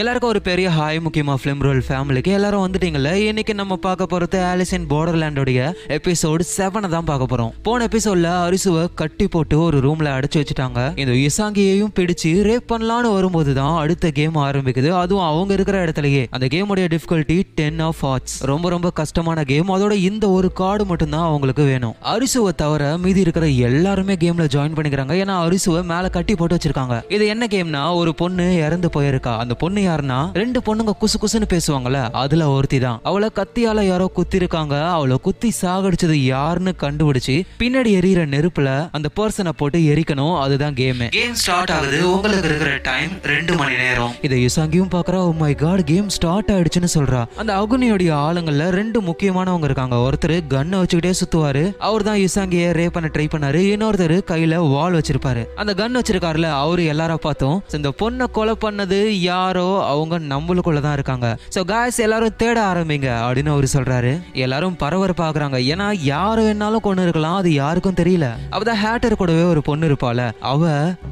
எல்லாருக்கும் ஒரு பெரிய ஹாய் முக்கியமா ஃபிலிம் ரோல் ஃபேமிலிக்கு எல்லாரும் வந்துட்டீங்கல்ல. இன்னைக்கு நம்ம பார்க்க போறது ஆலிசன் இன் பார்டர்லேண்டோடைய எபிசோடு செவனை தான் பார்க்க போறோம். போன எபிசோட்ல அரிசுவை கட்டி போட்டு ஒரு ரூம்ல அடைச்சு வச்சுட்டாங்க. இந்த இசாங்கியையும் பிடிச்சு ரேப் பண்ணலான்னு வரும்போது தான் அடுத்த கேம் ஆரம்பிக்குது. அதுவும் அவங்க இருக்கிற இடத்துலயே. அந்த கேமுடைய டிஃபிகல்ட்டி டென் ஆஃப் ஆர்ட்ஸ் ரொம்ப ரொம்ப கஷ்டமான கேம் அதோட இந்த ஒரு கார்டு மட்டும்தான் அவங்களுக்கு வேணும். அரிசுவை தவிர மீதி இருக்கிற எல்லாருமே கேம்ல ஜாயின் பண்ணிக்கிறாங்க. ஏன்னா அரிசுவை மேல கட்டி போட்டு வச்சிருக்காங்க. இது என்ன கேம்னா ஒரு பொண்ணு இறந்து போயிருக்கா. அந்த பொண்ணு யாருன்னா ரெண்டு பொண்ணுங்க குசு குசுன்னு பேசுவாங்கல்ல அதுல ஒருத்தி தான் அவளை கத்தியால யாரோ குத்தி இருக்காங்க அவளை குத்தி சாகடிச்சது யாருன்னு கண்டுபிடிச்சு பின்னாடி எரியிற நெருப்புல அந்த பர்சனை போட்டு எரிக்கணும் அதுதான் கேம் கேம் ஸ்டார்ட் ஆகுது. உங்களுக்கு இருக்கிற டைம் ரெண்டு மணி நேரம். இதை யுசாங்கியும் பாக்குறா oh my god game start ஆயிடுச்சுன்னு சொல்றா. அந்த அகுனியோடைய ஆளுங்கள்ல ரெண்டு முக்கியமானவங்க இருக்காங்க. ஒருத்தர் கன்னை வச்சுக்கிட்டே சுத்துவாரு. அவர் தான் யுசாங்கிய ரேப் பண்ண ட்ரை பண்ணாரு. இன்னொருத்தர் கையில வால் வச்சிருப்பாரு. அந்த கன் வச்சிருக்காருல அவரு எல்லாரும் பார்த்தோம். இந்த பொண்ணை கொலை பண்ணது யாரோ அவங்க நம்மளுக்குள்ள தான் இருக்காங்க. ஸோ காய்ஸ் எல்லாரும் தேட ஆரம்பிங்க அப்படின்னு அவர் சொல்றாரு. எல்லாரும் பரபரப்பாக்குறாங்க ஏன்னா யார் வேணாலும் கொண்டு இருக்கலாம். அது யாருக்கும் தெரியல. அவதான் ஹேட்டர் கூடவே ஒரு பொண்ணு இருப்பாள அவ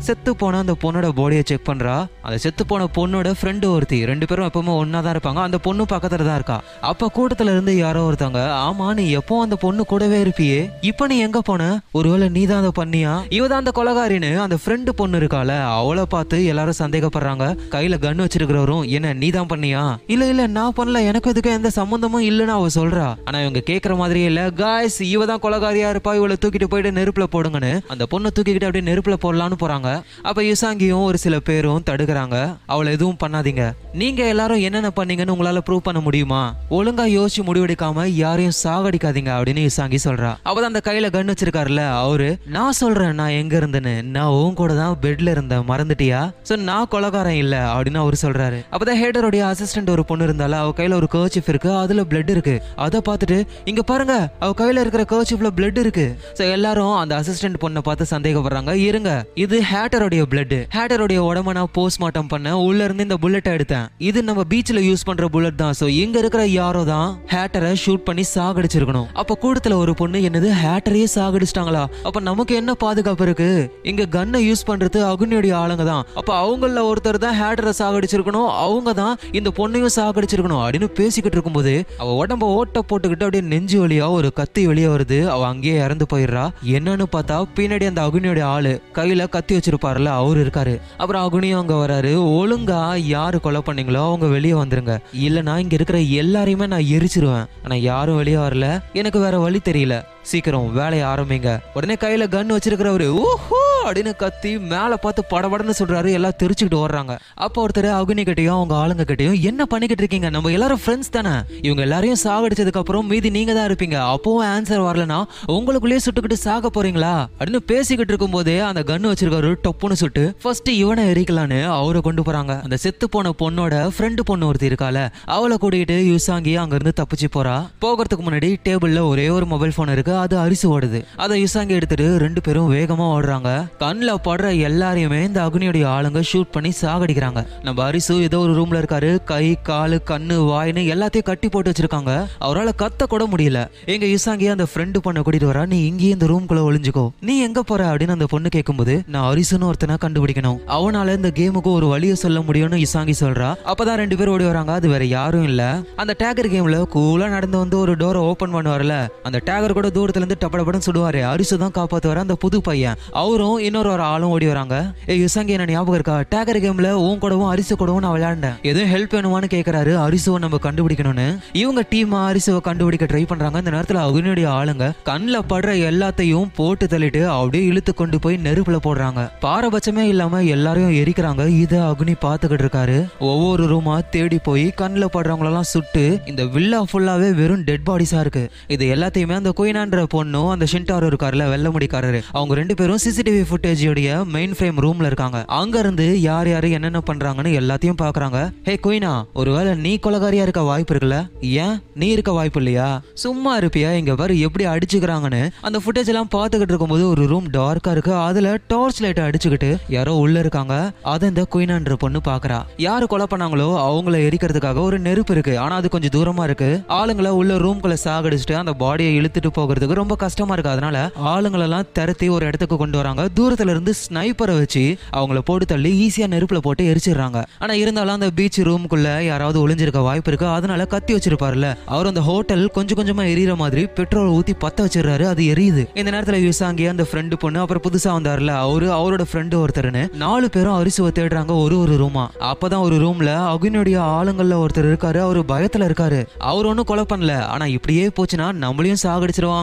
செத்து போன அந்த பொண்ணோட பாடியை செக் பண்றா. அந்த செத்து போன பொண்ணோட ஃப்ரெண்டு ஒருத்தி. ரெண்டு பேரும் எப்பவுமே ஒன்னா தான் இருப்பாங்க. அந்த பொண்ணு பக்கத்துல தான் இருக்கா. அப்ப கூட்டத்துல இருந்து யாரோ ஒருத்தவங்க ஆமா நீ எப்போ அந்த பொண்ணு கூடவே இருப்பியே? இப்ப நீ எங்க போன? ஒருவேளை நீ தான் அதை பண்ணியா? இவ தான் அந்த கொலகாரின்னு அந்த ஃப்ரெண்டு பொண்ணு இருக்கால. அவளை பார்த்து எல்லாரும் சந்தேகப்படுறாங்க. கையில கன் இருக்கிறவரும் என்ன நீ தான் பண்ணியா? இல்ல இல்ல நான் பண்ணல. எனக்கு இதுக்கு எந்த சம்பந்தமும் இல்லைன்னு அவ சொல்றா. ஆனா இவங்க கேக்குற மாதிரியே இல்ல. காய்ஸ் இவ தான் கொலகாரியா இருப்பா. இவளை தூக்கிட்டு போயிட்டு நெருப்புல போடுங்கன்னு. அந்த பொண்ணை தூக்கிக்கிட்டு அப்படியே நெருப்புல போடலான்னு போறாங்க. அப்ப யுசாங்கியும் ஒரு சில பேரும் தடுக்கிறாங்க. அவளை எதுவும் பண்ணாதீங்க. நீங்க எல்லாரும் என்னென்ன பண்ணீங்கன்னு உங்களால ப்ரூவ் பண்ண முடியுமா? ஒழுங்கா யோசிச்சு முடிவெடுக்காம யாரையும் சாகடிக்காதீங்க அப்படின்னு யுசாங்கி சொல்றா. அவதான் அந்த கையில கன் வச்சிருக்காருல்ல அவரு நான் சொல்றேன் நான் எங்க இருந்தேன்னு. நான் உன் கூட தான் பெட்ல இருந்தேன். மறந்துட்டியா? சோ நான் கொலகாரன் இல்ல அப்படின்னு அவரு சொல்றாரு. அப்பதான் ஹேடருடைய அசிஸ்டன்ட் ஒரு பொண்ணு இருந்தால அவ கையில ஒரு கர்ச்சிஃப் இருக்கு அதுல பிளட் இருக்கு. அதை பார்த்துட்டு இங்க பாருங்க அவ கையில இருக்கிற கர்ச்சிஃப்ல பிளட் இருக்கு. சோ எல்லாரும் அந்த அசிஸ்டன்ட் பொண்ணை பார்த்து சந்தேகப்படுறாங்க. இருங்க இது ஹேட்டருடைய பிளட் ஹேட்டருடைய உடம்ப நான் போஸ்ட்மார்ட்டம் பண்ண உள்ள இருந்து இந்த புல்லட்டை எடுத்தேன். இது நம்ம பீச்ல யூஸ் பண்ற புல்லட் தான். சோ இங்க இருக்கிற யாரோ தான் ஹேட்டரை ஷூட் பண்ணி சாகடிச்சிருக்கணும். அப்ப கூட்டத்துல ஒரு பொண்ணு என்னது ஹேட்டரையே சாகடிச்சிட்டாங்களா? அப்ப நமக்கு என்ன பாதுகாப்பு இருக்கு? இங்க கன்னை யூஸ் பண்றது அகுனியுடைய ஆளுங்க தான். அப்ப அவங்கள ஒருத்தர் தான் ஹேட்டரை சாகடிச்சிருக்கணும் அவங்க தான் இந்த பொண்ணையும் சாகடிச்சிருக்கணும் அப்படின்னு பேசிக்கிட்டு இருக்கும்போது அவ உடம்ப ஓட்ட போட்டுக்கிட்டு அப்படியே நெஞ்சு வழியா ஒரு கத்தி வெளியே வருது. அவ அங்கேயே இறந்து போயிடுறா. என்னன்னு பார்த்தா பின்னாடி அந்த அகுனியோட ஆளு கையில கத்தி வச்சிருப்பாருல அவரு இருக்காரு. அப்புறம் அகுனியும் அங்க வராரு. ஒழுங்கா யாரு கொலை பண்ணீங்களோ அவங்க வெளியே வந்துருங்க. இல்லனா இங்க இருக்கிற எல்லாரையுமே நான் எரிச்சிருவேன். ஆனா யாரும் வெளியே வரல. எனக்கு வேற வழி தெரியல. சீக்கிரம் வேலையை ஆரம்பிங்க. உடனே கையில கன் வச்சிருக்கிறவரு ஓஹோ அப்படின்னு கத்தி மேல பார்த்து படபடன்னு சொல்றாரு. எல்லாம் தெரிச்சுக்கிட்டு ஓடுறாங்க. அப்போ ஒருத்தர் அகுனி கிட்டையும் அவங்க ஆளுங்க கிட்டையும் என்ன பண்ணிக்கிட்டு இருக்கீங்க? நம்ம எல்லாரும் ஃப்ரெண்ட்ஸ் தானே? இவங்க எல்லாரையும் சாகடிச்சதுக்கு அப்புறம் மீதி நீங்க தான் இருப்பீங்க. அப்பவும் ஆன்சர் வரலனா உங்களுக்குள்ளேயே சுட்டுக்கிட்டு சாக போறீங்களா? அப்படின்னு பேசிக்கிட்டு இருக்கும் போதே அந்த கன் வச்சிருக்காரு டொப்புன்னு சுட்டு ஃபர்ஸ்ட் இவனை எரிக்கலான்னு அவரை கொண்டு போறாங்க. அந்த செத்து போன பொண்ணோட ஃப்ரெண்டு பொண்ணு ஒருத்தி இருக்கால அவளை கூட்டிகிட்டு யுசாங்கி அங்க இருந்து தப்பிச்சு போறா. போகிறதுக்கு முன்னாடி டேபிள்ல ஒரே ஒரு மொபைல் போன் இருக்கு. அது அரிசி ஓடுது. அதை இசாங்கி எடுத்துட்டு ரெண்டு பேரும் வேகமா ஓடுறாங்க. கண்ணில் படுற எல்லாரையுமே இந்த அக்னியுடைய ஆளுங்க ஷூட் பண்ணி சாகடிக்கிறாங்க. நம்ம அரிசு ஏதோ ஒரு ரூம்ல இருக்காரு. கை காலு கண்ணு வாயின்னு எல்லாத்தையும் கட்டி போட்டு வச்சிருக்காங்க. அவரால் கத்த கூட முடியல. எங்க யுசாங்கி அந்த ஃப்ரெண்டு பொண்ணை கூட்டிட்டு வரா. நீ இங்கேயே இந்த ரூம்குள்ள ஒளிஞ்சுக்கோ. நீ எங்க போற? அப்படின்னு அந்த பொண்ணு கேட்கும்போது நான் அரிசுன்னு ஒருத்தனை கண்டுபிடிக்கணும். அவனால இந்த கேமுக்கு ஒரு வழியை சொல்ல முடியும்னு இசாங்கி சொல்றா. அப்பதான் ரெண்டு பேர் ஓடி வராங்க. அது வேற யாரும் இல்ல. அந்த டேகர் கேம்ல கூலா நடந்து வந்து ஒரு டோரை ஓபன் பண்ணுவார்ல. அந்த டேகர் கூட தூரத்துல இருந்து டப்படப்படம் சுடுவாரு அரிசு தான் காப்பாத்துவாரு அந்த புது பையன். அவரும் இன்னொரு ஒரு ஆளும் ஓடி வராங்க. ஏ யுசாங்கி என்ன ஞாபகம் இருக்கா? டேகர் கேம்ல உன் கூடவும் அரிசு கூடவும் நான் விளையாண்டேன் எதுவும் ஹெல்ப் வேணுமான்னு கேக்குறாரு அரிசுவை நம்ம கண்டுபிடிக்கணும்னு. இவங்க டீம் அரிசுவை கண்டுபிடிக்க ட்ரை பண்றாங்க. இந்த நேரத்துல அகுனியுடைய ஆளுங்க கண்ணில் படுற எல்லாத்தையும் போட்டு தள்ளிட்டு அப்படியே இழுத்து கொண்டு போய் நெருப்புல போடுறாங்க. பாரபட்சமே இல்லாம எல்லாரையும் எரிக்கிறாங்க. இத அக்னி பாத்துக்கிட்டு இருக்காரு. ஒவ்வொரு ரூமா தேடி போய் கண்ணில் படுறவங்களெல்லாம் சுட்டு இந்த வில்லா ஃபுல்லாவே வெறும் டெட் பாடிஸா இருக்கு. இது எல்லாத்தையுமே அந்த குயினான்ற பொண்ணும் அந்த ஷின்டாரோ இருக்காருல வெள்ள முடிக்காரரு அவங்க ரெண்டு பேரும் சிசிடிவி ஃபுட்டேஜோடைய மெயின் ஃப்ரேம் ரூம்ல இருக்காங்க. அங்க இருந்து யார் யாரு என்னென்ன பண்றாங்கன்னு எல்லாத்தையும் பாக்குறாங்க. ஹே குயினா ஒருவேளை நீ கொலகாரியா இருக்க வாய்ப்பு இருக்குல்ல? ஏன்? நீ இருக்க வாய்ப்பு இல்லையா? சும்மா இருப்பியா? இங்க பாரு எப்படி அடிச்சுக்கிறாங்கன்னு. அந்த ஃபுட்டேஜ் எல்லாம் பார்த்துக்கிட்டு இருக்கும்போது ஒரு ரூம் டார்க்கா இருக்கு. அதுல டார்ச் லைட் அடிச்சுக்கிட்டு யாரோ உள்ள இருக்காங்க. அதை இந்த குயினான்ற பொண்ணு பாக்குறா. யாரு கொலை பண்ணாங்களோ அவங்கள எரிக்கிறதுக்காக ஒரு நெருப்பு இருக்கு. ஆனா அது கொஞ்சம் தூரமா இருக்கு. ஆளுங்களை உள்ள ரூம்குள்ள சாகடிச்சுட்டு அந்த பாடியை இழுத்துட்டு போகிறது கண்டுபிடிக்கிறதுக்கு ரொம்ப கஷ்டமா இருக்கு. அதனால ஆளுங்களெல்லாம் திரத்தி ஒரு இடத்துக்கு கொண்டு வராங்க. தூரத்துல இருந்து ஸ்னைப்பரை வச்சு அவங்கள போட்டு தள்ளி ஈஸியா நெருப்புல போட்டு எரிச்சிடுறாங்க. ஆனா இருந்தாலும் அந்த பீச் ரூமுக்குள்ள யாராவது ஒளிஞ்சிருக்க வாய்ப்பு இருக்கு. அதனால கத்தி வச்சிருப்பாருல்ல. அவர் அந்த ஹோட்டல் கொஞ்சம் கொஞ்சமா எரியற மாதிரி பெட்ரோல் ஊத்தி பத்த வச்சிடுறாரு. அது எரியுது. இந்த நேரத்துல யுசாங்கி அந்த ஃப்ரெண்டு பொண்ணு அப்புறம் புதுசா வந்தாருல அவரு அவரோட ஃப்ரெண்டு ஒருத்தர்னு நாலு பேரும் அரிசுவை தேடுறாங்க ஒரு ஒரு ரூமா அப்பதான் ஒரு ரூம்ல அகுனுடைய ஆளுங்கள்ல ஒருத்தர் இருக்காரு. அவரு பயத்துல இருக்காரு. அவர் ஒன்றும் கொலை பண்ணல. ஆனா இப்படியே போச்சுன்னா நம்மளையும்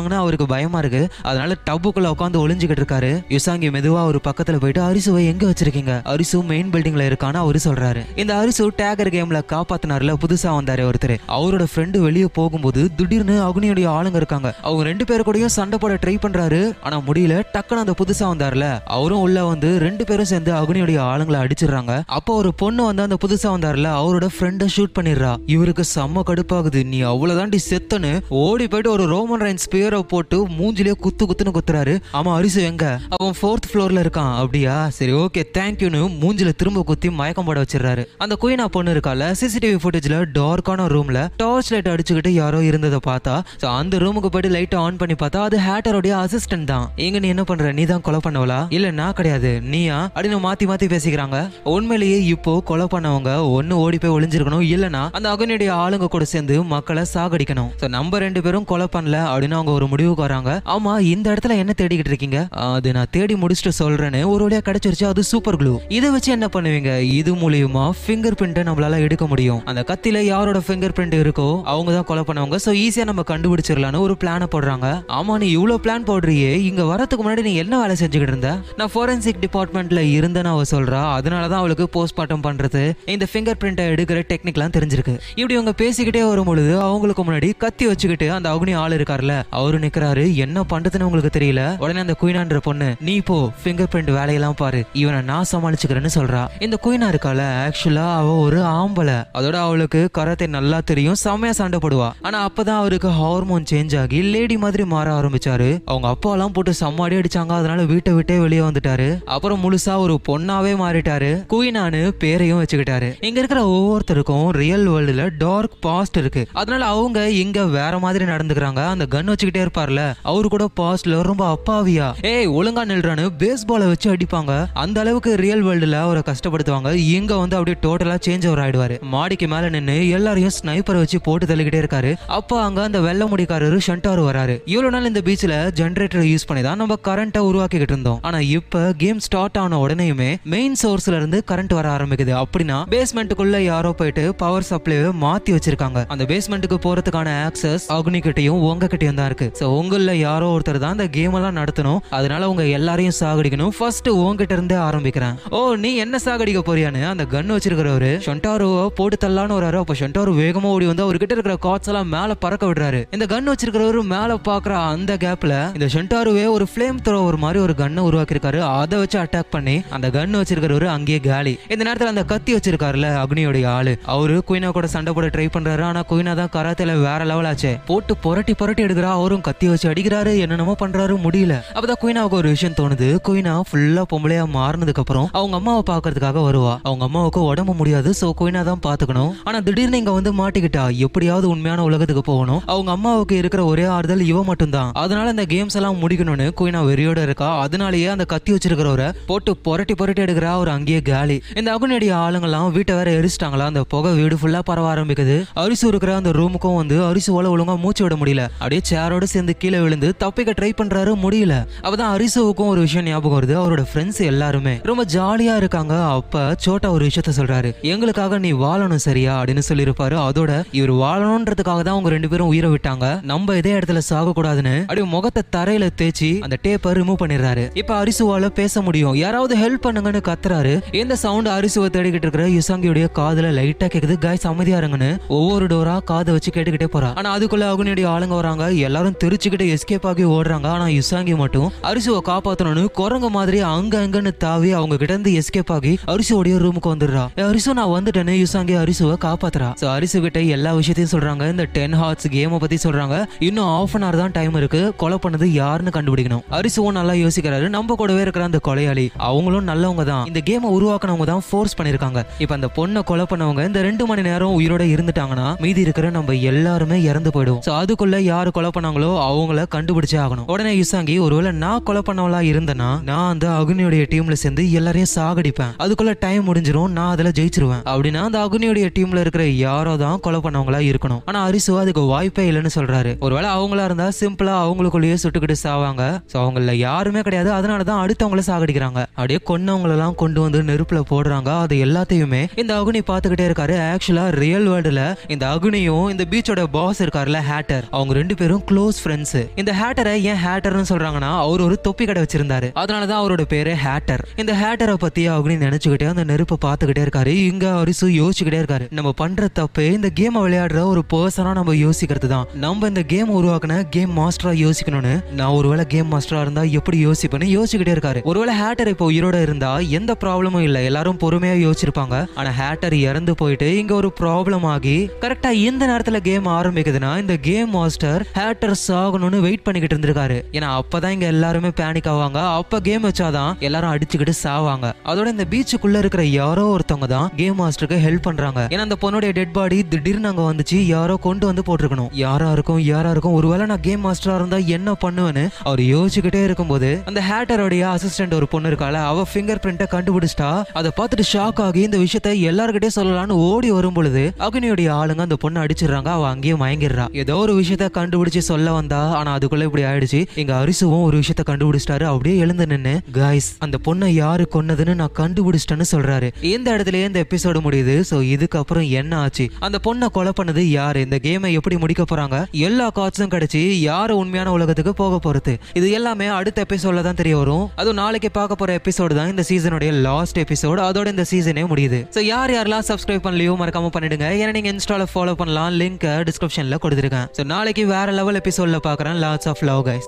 சாகடிச்சிருவாங்கன்னு அவருக்கு பயமா இருக்கு. அதனால டப்புக்குள்ள உட்காந்து ஒளிஞ்சுக்கிட்டு இருக்காரு. யுசாங்கி மெதுவா ஒரு பக்கத்துல போயிட்டு அரிசுவை எங்க வச்சிருக்கீங்க? அரிசு மெயின் பில்டிங்ல இருக்கான்னு அவரு சொல்றாரு. இந்த அரிசு டேகர் கேம்ல காப்பாத்தினார்ல புதுசா வந்தாரு ஒருத்தர். அவரோட ஃப்ரெண்டு வெளியே போகும்போது திடீர்னு அக்னியுடைய ஆளுங்க இருக்காங்க. அவங்க ரெண்டு பேர் கூடயும் சண்டை போட ட்ரை பண்றாரு. ஆனா முடியல டக்குன்னு அந்த புதுசா வந்தார்ல. அவரும் உள்ள வந்து ரெண்டு பேரும் சேர்ந்து அக்னியுடைய ஆளுங்களை அடிச்சிடுறாங்க. அப்போ ஒரு பொண்ணு வந்து அந்த புதுசா வந்தார்ல அவரோட ஃப்ரெண்டை ஷூட் பண்ணிடுறா. இவருக்கு செம்ம கடுப்பாகுது. நீ அவ்வளவுதாண்டி செத்தனு ஓடி போயிட்டு ஒரு ரோமன் ரைன் ஸ்பியர் போட்டு மூஞ்சிலே குத்து குத்துன்னு குத்துறாரு. ஆமா அரிசு எங்க? அவன் ஃபோர்த் ஃப்ளோர்ல இருக்கான். அப்படியா? சரி ஓகே தேங்க்யூன்னு மூஞ்சில திரும்ப குத்தி மயக்கம் போட வச்சிடறாரு. அந்த குயினா பொண்ணு இருக்கால சிசிடிவி ஃபுட்டேஜ்ல டார்க்கான ரூம்ல டார்ச் லைட் அடிச்சுக்கிட்டு யாரோ இருந்ததை பார்த்தா ஸோ அந்த ரூமுக்கு போயிட்டு லைட்டை ஆன் பண்ணி பார்த்தா அது ஹேட்டருடைய அசிஸ்டன்ட் தான். எங்க நீ என்ன பண்ற? நீ தான் கொலை பண்ணவளா? இல்ல நான் கிடையாது. நீயா? அப்படின்னு மாத்தி மாத்தி பேசிக்கிறாங்க. உண்மையிலேயே இப்போ கொலை பண்ணவங்க ஒன்னு ஓடி போய் ஒளிஞ்சிருக்கணும் இல்லனா அந்த அகனுடைய ஆளுங்க கூட சேர்ந்து மக்களை சாகடிக்கணும். ஸோ நம்ம ரெண்டு பேரும் கொலை பண்ணல அப்படின்னு அவங்க ஒரு முடிவுக்கு வராங்க. ஆமா இந்த இடத்துல என்ன தேடிக்கிட்டு இருக்கீங்க? அது நான் தேடி முடிச்சுட்டு சொல்றேன்னு ஒரு வழியா கிடைச்சிருச்சு அது சூப்பர் க்ளூ இதை வச்சு என்ன பண்ணுவீங்க? இது மூலியமா ஃபிங்கர் பிரிண்ட்டை நம்மளால எடுக்க முடியும். அந்த கத்தில யாரோட ஃபிங்கர் பிரிண்ட் இருக்கோ அவங்க தான் கொலை பண்ணவங்க. சோ ஈஸியா நம்ம கண்டுபிடிச்சிடலாம்னு ஒரு பிளானை போடுறாங்க. ஆமா நீ இவ்வளவு பிளான் போடுறியே. இங்க வரதுக்கு முன்னாடி நீ என்ன வேலை செஞ்சுக்கிட்டு இருந்த? நான் ஃபோரன்சிக் டிபார்ட்மெண்ட்ல இருந்தேன்னு அவ சொல்றா. அதனாலதான் அவளுக்கு போஸ்ட்மார்ட்டம் பண்றது. இந்த ஃபிங்கர் பிரிண்டை எடுக்கிற டெக்னிக்லாம் தெரிஞ்சிருக்கு. இப்படி அவங்க பேசிக்கிட்டே வரும் பொழுது அவங்களுக்கு முன்னாடி கத்தி வச்சுக்கிட்டு அந்த அக்னி ஆள் இருக்கார்ல அவர் நிக்கிறாரு. என்ன பண்றதுன்னு உங்களுக்கு தெரியல? உடனே அந்த குயினான்ற பொண்ணு நீ போ பிங்கர் பிரிண்ட் வேலையெல்லாம் பாரு. இவனை நான் சமாளிச்சுக்கிறேன்னு சொல்றா. இந்த குயினா இருக்கால ஆக்சுவலா அவ ஒரு ஆம்பளை. அதோட அவளுக்கு கரத்தை நல்லா தெரியும் செம்மையா சண்டைப்படுவா ஆனா அப்பதான் அவருக்கு ஹார்மோன் சேஞ்ச் ஆகி லேடி மாதிரி மாற ஆரம்பிச்சாரு. அவங்க அப்பா எல்லாம் போட்டு சம்மாடி அடிச்சாங்க அதனால வீட்டை விட்டே வெளியே வந்துட்டாரு. அப்புறம் முழுசா ஒரு பொண்ணாவே மாறிட்டாரு. குயினானு பேரையும் வச்சுக்கிட்டாரு. இங்க இருக்கிற ஒவ்வொருத்தருக்கும் ரியல் வேர்ல்டுல டார்க் பாஸ்ட் இருக்கு. அதனால அவங்க இங்க வேற மாதிரி நடந்துக்கிறாங்க. அந்த கன் வச்சுக்கிட்டு இருப்பார்ல அவரு கூட பாஸ்ட்ல ரொம்ப அப்பாவியா. ஏய் ஒழுங்கா நில்றான்னு பேஸ்பாலை வச்சு அடிப்பாங்க. அந்த அளவுக்கு ரியல் வேர்ல்டுல அவரை கஷ்டப்படுத்துவாங்க. இங்க வந்து அப்படியே டோட்டலா சேஞ்ச் அவர் ஆயிடுவாரு. மாடிக்கு மேல நின்னு எல்லாரையும் ஸ்னைப்பரை வச்சு போட்டு தள்ளிக்கிட்டே இருக்காரு. அப்போ அங்க அந்த வெள்ள முடிக்காரரு ஷண்டாரு வராரு. இவ்வளவு நாள் இந்த பீச்ல ஜென்ரேட்டர் யூஸ் பண்ணி தான் நம்ம கரண்ட்டை உருவாக்கிக்கிட்டு இருந்தோம். ஆனா இப்ப கேம் ஸ்டார்ட் ஆன உடனேயுமே மெயின் சோர்ஸ்ல இருந்து கரண்ட் வர ஆரம்பிக்குது. அப்படின்னா பேஸ்மெண்ட்டுக்குள்ள யாரோ போயிட்டு பவர் சப்ளைவை மாத்தி வச்சிருக்காங்க. அந்த பேஸ்மெண்ட்டுக்கு போறதுக்கான ஆக்சஸ் அக்னி கிட்டயும் உங்க தான் இருக்கு. ஸோ உங்களில் யாரோ ஒருத்தர் தான் அந்த கேம் எல்லாம் நடத்தணும். அதனால உங்க எல்லாரையும் சாகடிக்கணும். ஃபர்ஸ்ட் உங்ககிட்ட இருந்தே ஆரம்பிக்கிறேன். ஓ நீ என்ன சாகடிக்க போறியான்னு? அந்த கன் வச்சிருக்கிறவரு ஷொண்டாரோவை போட்டு தள்ளான்னு வராரு அப்போ ஷொண்டாரோ வேகமா ஓடி வந்து அவர்கிட்ட இருக்கிற காட்ஸ் எல்லாம் மேல பறக்க விடுறாரு. இந்த கன் வச்சிருக்கிறவரு மேல பாக்குற அந்த கேப்ல இந்த ஷொண்டாருவே ஒரு ஃபிளேம் த்ரோவர் மாதிரி ஒரு கன்னை உருவாக்கியிருக்காரு. அதை வச்சு அட்டாக் பண்ணி அந்த கன் வச்சிருக்கிறவரு அங்கேயே காலி. இந்த நேரத்துல அந்த கத்தி வச்சிருக்காருல அக்னியோடைய ஆளு. அவரு குயினா கூட சண்டை போட ட்ரை பண்றாரு. ஆனா குயினா தான் கராத்தேல வேற லெவல் ஆச்சு. போட்டு புரட்டி புரட்டி எடுக்கிறா. அவரும் கத்தி வச்சு அடிக்கிறாரு. என்னென்னமோ பண்றாரு முடியல. அப்பதான் குயினாவுக்கு ஒரு விஷயம் தோணுது. குயினா ஃபுல்லா பொம்பளையா மாறினதுக்கு அப்புறம் அவங்க அம்மாவை பாக்குறதுக்காக வருவா. அவங்க அம்மாவுக்கு உடம்பு முடியாது சோ குயினா தான் பாத்துக்கணும் ஆனா திடீர்னு இங்க வந்து மாட்டிக்கிட்டா எப்படியாவது உண்மையான உலகத்துக்கு போகணும். அவங்க அம்மாவுக்கு இருக்கிற ஒரே ஆறுதல் இவ மட்டும்தான். அதனால இந்த கேம்ஸ் எல்லாம் முடிக்கணும்னு குயினா வெறியோட இருக்கா. அதனாலயே அந்த கத்தி வச்சிருக்கிறவரை போட்டு புரட்டி புரட்டி எடுக்கிறா அவர் அங்கேயே காலி. இந்த அகுனடி ஆளுங்கெல்லாம் வீட்டை வேற எரிச்சிட்டாங்களா? அந்த புகை வீடு ஃபுல்லா பரவ ஆரம்பிக்குது. அரிசி இருக்கிற அந்த ரூமுக்கும் வந்து அரிசி ஓல ஒழுங்கா மூச்சு விட முடியல. அப்படியே சேரோட சேர்ந்து கீழே விழுந்து தப்பிக்க ட்ரை பண்றாரு முடியல. அப்பதான் அரிசுவுக்கும் ஒரு விஷயம் ஞாபகம் வருது. அவரோட ஃப்ரெண்ட்ஸ் எல்லாருமே ரொம்ப ஜாலியா இருக்காங்க. அப்ப சோட்டா ஒரு விஷயத்த சொல்றாரு. எங்களுக்காக நீ வாழணும் சரியா? அப்படின்னு சொல்லியிருப்பாரு. அதோட இவர் வாழணும்ன்றதுக்காக தான் அவங்க ரெண்டு பேரும் உயிரை விட்டாங்க. நம்ம இதே இடத்துல சாக கூடாதுன்னு அப்படியே முகத்தை தரையில தேய்ச்சி அந்த டேப்பை ரிமூவ் பண்ணிடுறாரு. இப்ப அரிசுவால பேச முடியும். யாராவது ஹெல்ப் பண்ணுங்கன்னு கத்துறாரு. இந்த சவுண்ட் அரிசுவை தேடிக்கிட்டு இருக்கிற யுசாங்கியுடைய காதுல லைட்டா கேக்குது. காய்ஸ் அமைதியா இருங்கன்னு ஒவ்வொரு டோரா காதை வச்சு கேட்டுக்கிட்டே போறா. ஆனா அதுக்குள்ள அகுனியுடைய ஆளுங்க வராங்க. எல்லாரும் தெரிச்சுக்கிட்டு எஸ்கேப் ஆகி ஓடுறாங்க. ஆனா யுசாங்கி மட்டும் அரிசுவை காப்பாத்தணும்னு குரங்கு மாதிரி அங்க அங்கன்னு தாவி அவங்க கிட்ட இருந்து எஸ்கேப் ஆகி அரிசுவோடைய ரூமுக்கு வந்துடுறா. அரிசு நான் வந்துட்டேன்னு யுசாங்கி அரிசுவை காப்பாத்துறா. சோ அரிசு கிட்ட எல்லா விஷயத்தையும் சொல்றாங்க. இந்த டென் ஹார்ட்ஸ் கேமை பத்தி சொல்றாங்க. இன்னும் ஆஃப் அன் ஹவர் தான் டைம் இருக்கு. கொலை பண்ணது யாருன்னு கண்டுபிடிக்கணும். அரிசுவும் நல்லா யோசிக்கிறாரு. நம்ம கூடவே இருக்கிற அந்த கொலையாளி அவங்களும் நல்லவங்க தான். இந்த கேமை உருவாக்குனவங்க தான் ஃபோர்ஸ் பண்ணிருக்காங்க இப்ப அந்த பொண்ணை கொலை பண்ணவங்க இந்த ரெண்டு மணி நேரம் உயிரோட இருந்துட்டாங்கன்னா மீதி இருக்கிற நம்ம எல்லாருமே இறந்து போயிடும் சோ அதுக்குள்ள யாரு கொலை பண்ணாங்களோ இருக்காங்களோ அவங்கள கண்டுபிடிச்சே ஆகணும். உடனே இசாங்கி ஒருவேளை நான் கொலை பண்ணவளா இருந்தேன்னா நான் அந்த அகுனியோடைய டீம்ல சேர்ந்து எல்லாரையும் சாகடிப்பேன். அதுக்குள்ள டைம் முடிஞ்சிரும் நான் அதுல ஜெயிச்சிருவேன். அப்படின்னா அந்த அகுனியோடைய டீம்ல இருக்கிற யாரோ தான் கொலை பண்ணவங்களா இருக்கணும். ஆனா அரிசு அதுக்கு வாய்ப்பே இல்லைன்னு சொல்றாரு. ஒருவேளை அவங்களா இருந்தா சிம்பிளா அவங்களுக்குள்ளேயே சுட்டுக்கிட்டு சாவாங்க. சோ அவங்கள யாருமே கிடையாது. அதனாலதான் அடுத்தவங்கள சாகடிக்கிறாங்க. அப்படியே கொன்னவங்களெல்லாம் கொண்டு வந்து நெருப்புல போடுறாங்க. அது எல்லாத்தையுமே இந்த அகுனி பாத்துக்கிட்டே இருக்காரு. ஆக்சுவலா ரியல் வேர்ல்டுல இந்த அகுனியும் இந்த பீச்சோட பாஸ் இருக்காருல ஹேட்டர் அவங்க ரெண்டு பேரும் க்ளோஸ் ஃப்ரெண்ட்ஸ் இந்த ஹேட்டரை ஏன் ஹேட்டர்னு சொல்றாங்கன்னா அவர் ஒரு தொப்பி கடை வச்சிருந்தாரு. அதனாலதான் அவரோட பேரு ஹேட்டர் இந்த ஹேட்டரை பத்தி அப்படின்னு நினைச்சுக்கிட்டே அந்த நெருப்பை பார்த்துக்கிட்டே இருக்காரு. இங்க அரிசு யோசிச்சுக்கிட்டே இருக்காரு. நம்ம பண்ற தப்பு இந்த கேமை விளையாடுற ஒரு பர்சனா நம்ம யோசிக்கிறது தான் நம்ம இந்த கேம் உருவாக்குன கேம் மாஸ்டரா யோசிக்கணும்னு நான் ஒருவேளை கேம் மாஸ்டரா இருந்தா எப்படி யோசிப்பேன்னு யோசிச்சுக்கிட்டே இருக்காரு. ஒருவேளை ஹேட்டர் இப்போ உயிரோட இருந்தா எந்த ப்ராப்ளமும் இல்ல. எல்லாரும் பொறுமையா யோசிச்சிருப்பாங்க. ஆனா ஹேட்டர் இறந்து போயிட்டு இங்க ஒரு ப்ராப்ளம் ஆகி கரெக்டா இந்த நேரத்துல கேம் ஆரம்பிக்குதுன்னா இந்த கேம் மாஸ்டர் ஹேட்டர் ஆகணும்னு வெயிட் பண்ணிக்கிட்டு இருந்திருக்காரு. ஏன்னா அப்பதான் இங்க எல்லாருமே பேனிக் ஆவாங்க. அப்ப கேம் வச்சாதான் எல்லாரும் அடிச்சுக்கிட்டு சாவாங்க. அதோட இந்த பீச்சுக்குள்ள இருக்கிற யாரோ ஒருத்தவங்க தான் கேம் மாஸ்டருக்கு ஹெல்ப் பண்றாங்க. ஏன்னா அந்த பொண்ணுடைய டெட் பாடி திடீர்னு அங்க வந்துச்சு. யாரோ கொண்டு வந்து போட்டிருக்கணும். யாரா இருக்கும் யாரா இருக்கும் ஒருவேளை நான் கேம் மாஸ்டரா இருந்தா என்ன பண்ணுவேன்னு அவர் யோசிச்சுக்கிட்டே இருக்கும்போது அந்த ஹேட்டருடைய அசிஸ்டன்ட் ஒரு பொண்ணு இருக்கால அவ ஃபிங்கர் பிரிண்ட்டை கண்டுபிடிச்சிட்டா. அதை பார்த்துட்டு ஷாக் ஆகி இந்த விஷயத்த எல்லாருக்கிட்டே சொல்லலாம்னு ஓடி வரும் பொழுது அக்னியுடைய ஆளுங்க அந்த பொண்ணை அடிச்சிடுறாங்க. அவ அங்கேயே மயங்கிடுறா. ஏதோ ஒரு விஷயத்த கண்டுபிடிச்சு சொல்ல வந்தா ஆனா அதுக்குள்ள இப்படி ஆயிடுச்சு. எங்க அரிசுவும் ஒரு விஷயத்த கண்டுபிடிச்சிட்டாரு. அப்படியே எழுந்து நின்னு காய்ஸ் அந்த பொண்ணை யாரு கொன்னதுன்னு நான் கண்டுபிடிச்சிட்டேன்னு சொல்றாரு. இந்த இடத்துலயே இந்த எபிசோடு முடியுது. சோ இதுக்கப்புறம் என்ன ஆச்சு? அந்த பொண்ணை கொலை பண்ணது யாரு? இந்த கேமை எப்படி முடிக்க போறாங்க? எல்லா காட்ஸும் கிடைச்சி யாரு உண்மையான உலகத்துக்கு போக போறது? இது எல்லாமே அடுத்த எபிசோட்ல தான் தெரிய வரும். அதுவும் நாளைக்கு பார்க்க போற எபிசோடு தான் இந்த சீசனுடைய லாஸ்ட் எபிசோடு அதோட இந்த சீசனே முடியுது. சோ யார் யாரெல்லாம் சப்ஸ்கிரைப் பண்ணலையோ மறக்காம பண்ணிடுங்க. ஏன்னா நீங்க இன்ஸ்டால ஃபாலோ பண்ணலாம். லிங்க் டிஸ்கிரிப்ஷன்ல கொடுத்துருக்கேன். சோ நாளைக்கு வேற லெவல் எபிசோட்ல பார்க்கறேன். Lots of love guys